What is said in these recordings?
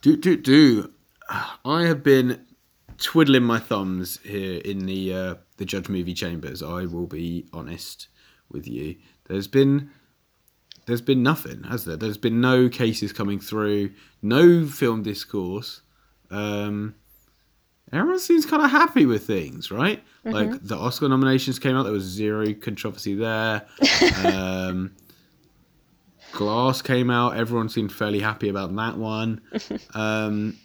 Do do do. I have been twiddling my thumbs here in the uh, the Judge Movie Chambers. I will be honest with you. There's been there's been nothing, has there? There's been no cases coming through, no film discourse. Um, everyone seems kind of happy with things, right? Like the Oscar nominations came out, there was zero controversy there. um, Glass came out, everyone seemed fairly happy about that one. Um,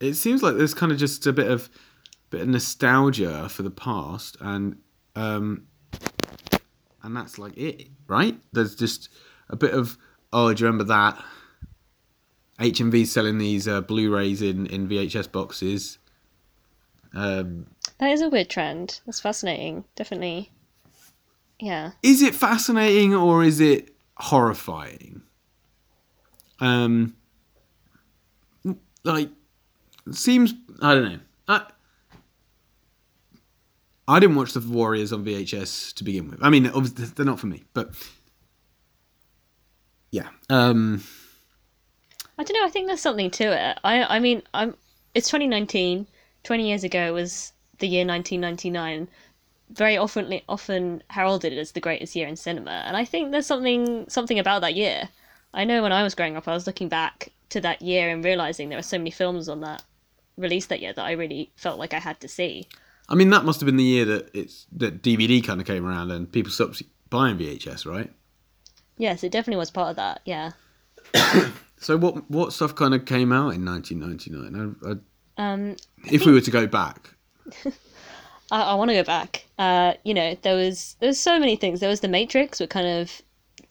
it seems like there's kind of just a bit of bit of nostalgia for the past, and um, and that's like it, right? There's just a bit of oh, do you remember that? HMV selling these uh, Blu-rays in in VHS boxes. Um, That is a weird trend. That's fascinating. Definitely. Yeah. is it fascinating or is it horrifying? Um, like seems I don't know. I I didn't watch the Warriors on VHS to begin with. I mean, obviously they're not for me, but yeah. Um, I don't know. I think there's something to it. I I mean, I'm. It's 2019. 20 years ago was the year 1999. Very often, often heralded as the greatest year in cinema, and I think there's something something about that year. I know when I was growing up, I was looking back to that year and realizing there were so many films on that released that year that I really felt like I had to see. I mean, that must have been the year that it's that DVD kind of came around and people stopped buying VHS, right? Yes, it definitely was part of that. Yeah. So what what stuff kind of came out in 1999? I, I, Um, if we were to go back, I, I want to go back. Uh, you know, there was there was so many things. There was The Matrix, which kind of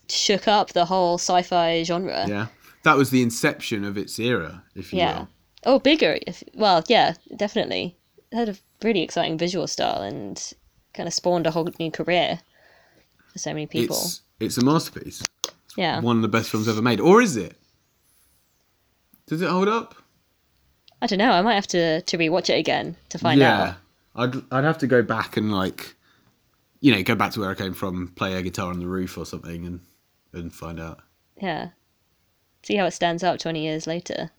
shook up the whole sci-fi genre. yeah, that was the inception of its era, if you Yeah. will. Oh, bigger. If, well, yeah, definitely. It had a really exciting visual style and kind of spawned a whole new career for so many people. It's it's a masterpiece, yeah. one of the best films ever made, or is it? Does it hold up? I don't know. I might have to to rewatch it again to find yeah, out. I'd I'd have to go back and like, you know, go back to where I came from, play a guitar on the roof or something, and and find out. Yeah. See how it stands up 20 years later.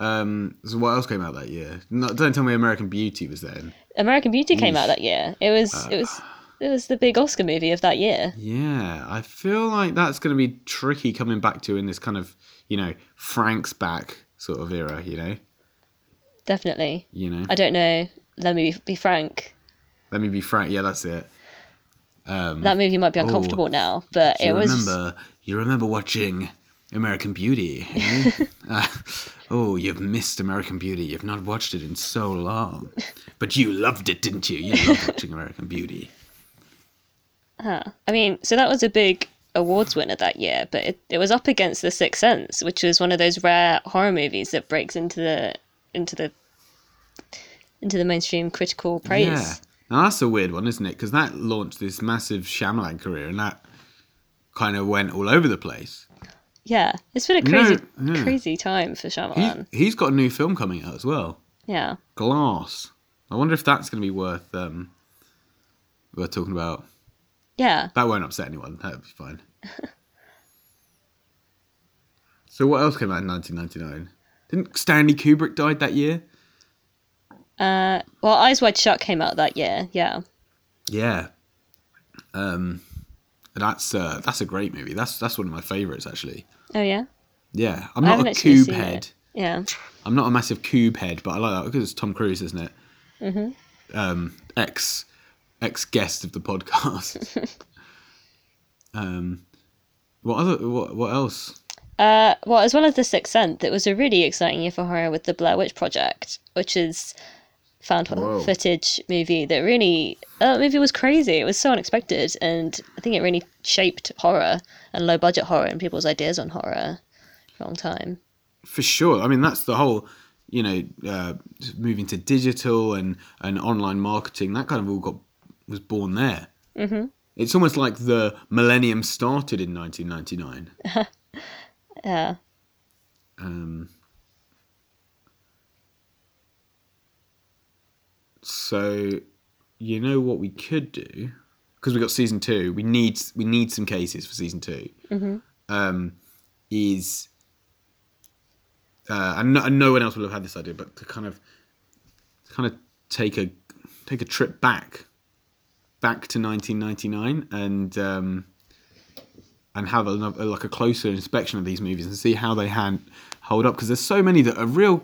Um, so what else came out that year? No, don't tell me American Beauty was then. American Beauty came out that year. It was it was it was the big Oscar movie of that year. Yeah, I feel like that's going to be tricky coming back to in this kind of, you know, Frank's back sort of era, you know? Definitely. You know? I don't know. Let me be frank. Let me be frank. Yeah, that's it. Um, That movie might be uncomfortable now, but you it was remember you remember watching American Beauty, you know? uh, oh, you've missed American Beauty. You've not watched it in so long. But you loved it, didn't you? You loved watching American Beauty. Huh. I mean, so that was a big awards winner that year, but it, it was up against The Sixth Sense, which was one of those rare horror movies that breaks into the into the into the mainstream critical praise. Yeah. Now that's a weird one, isn't it? Because that launched this massive Shyamalan career, and that kind of went all over the place. Yeah, it's been a crazy yeah. crazy time for He, Shyamalan. he's got a new film coming out as well, Yeah, Glass. I wonder if that's going to be worth um, worth talking about. yeah. That won't upset anyone. That'll be fine. so what else came out in 1999? Didn't Stanley Kubrick died that year? Uh, well, Eyes Wide Shut came out that year. Yeah, Yeah. Um, that's uh, that's a great movie. That's that's one of my favorites actually. oh yeah. Yeah, I'm not a cube head. Yeah, I'm not a massive cube head, but I like that because it's Tom Cruise, isn't it? Mm-hmm. Um, ex ex guest of the podcast. um, what other what what else? Uh, well, as well as The Sixth Sense, it was a really exciting year for horror with the Blair Witch Project, which is found Whoa. footage movie that really uh, that movie was crazy. It was so unexpected, and I think it really shaped horror and low budget horror and people's ideas on horror for a long time. For sure. I mean, that's the whole, you know, uh, moving to digital and and online marketing. That kind of all got was born there. Mm-hmm. It's almost like the millennium started in 1999. Yeah, Um, so, you know what we could do? Because we got season two. We need we need some cases for season 2 Um, is uh, and, no, and no one else will have had this idea, but to kind of, to kind of take a take a trip back, back to 1999, and um, and have a, a, like a closer inspection of these movies and see how they hand, hold up because there's so many that are real,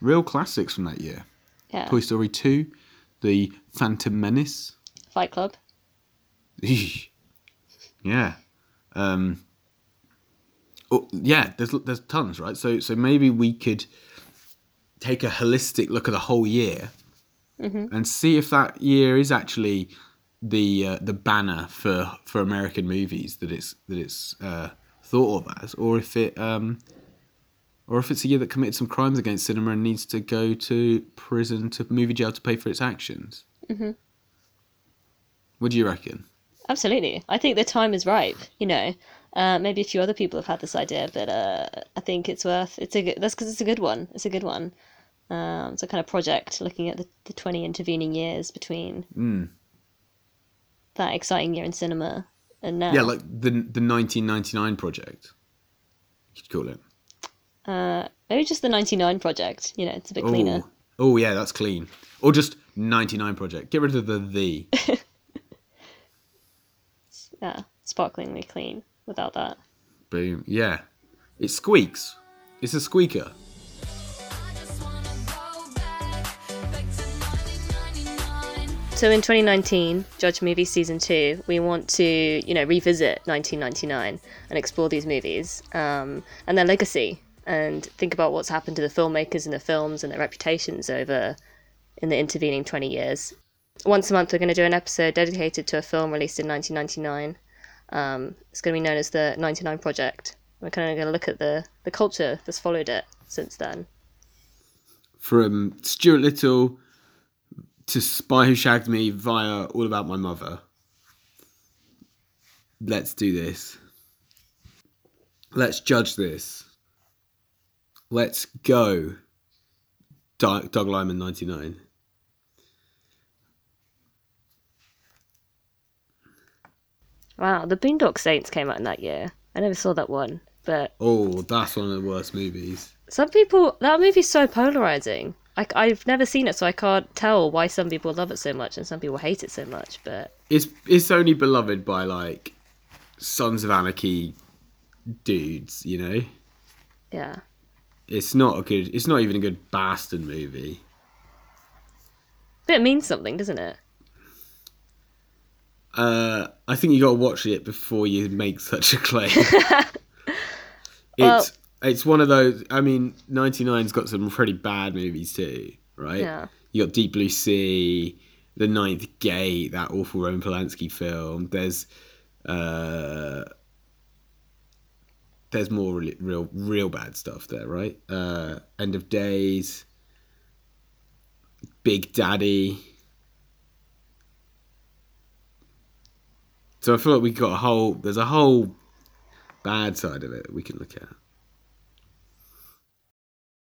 real classics from that year. Yeah. Toy Story 2, The Phantom Menace. Fight Club. yeah. Um, oh, yeah, there's there's tons, right? So so maybe we could take a holistic look at the whole year and see if that year is actually the uh, the banner for for American movies that it's that it's uh, thought of as, or if it um, or if it's a year that committed some crimes against cinema and needs to go to prison to movie jail to pay for its actions. Mm-hmm. What do you reckon? Absolutely. I think the time is ripe, you know. Uh, maybe a few other people have had this idea, but uh, I think it's worth. It's a good, that's because it's a good one. It's a good one. Um, it's a kind of project looking at the, the twenty intervening years between Mm. That exciting year in cinema and now. Yeah, like the the 1999 project. You could call it. uh, maybe just the ninety nine project. You know, it's a bit cleaner. Oh, oh yeah, that's clean. Or just 99 project. Get rid of the the. Yeah, sparklingly clean without that. Boom. Yeah, it squeaks. It's a squeaker. So in 2019, Judge Movie Season 2, we want to, you know, revisit 1999 and explore these movies um, and their legacy and think about what's happened to the filmmakers and the films and their reputations over in the intervening 20 years. Once a month, we're going to do an episode dedicated to a film released in 1999. Um, it's going to be known as the 99 Project. We're kind of going to look at the, the culture that's followed it since then. From Stuart Little to Spy Who Shagged Me via All About My Mother. Let's do this. Let's judge this. Let's go. Doug, Liman 99. Wow, the Boondock Saints came out in that year. I never saw that one, but Oh, that's one of the worst movies. Some people that movie's so polarizing. Like I've never seen it, so I can't tell why some people love it so much and some people hate it so much. But It's it's only beloved by like Sons of Anarchy dudes, you know. yeah, It's not a good. It's not even a good bastard movie. but it means something, doesn't it? Uh, I think you got to watch it before you make such a claim. Well- it's it's one of those. I mean, 99's got some pretty bad movies too, right? Yeah. You got Deep Blue Sea, The Ninth Gate, that awful Roman Polanski film. There's uh, there's more really, real real bad stuff there, right? Uh, End of Days, Big Daddy. So I feel like we got a whole. There's a whole bad side of it we can look at.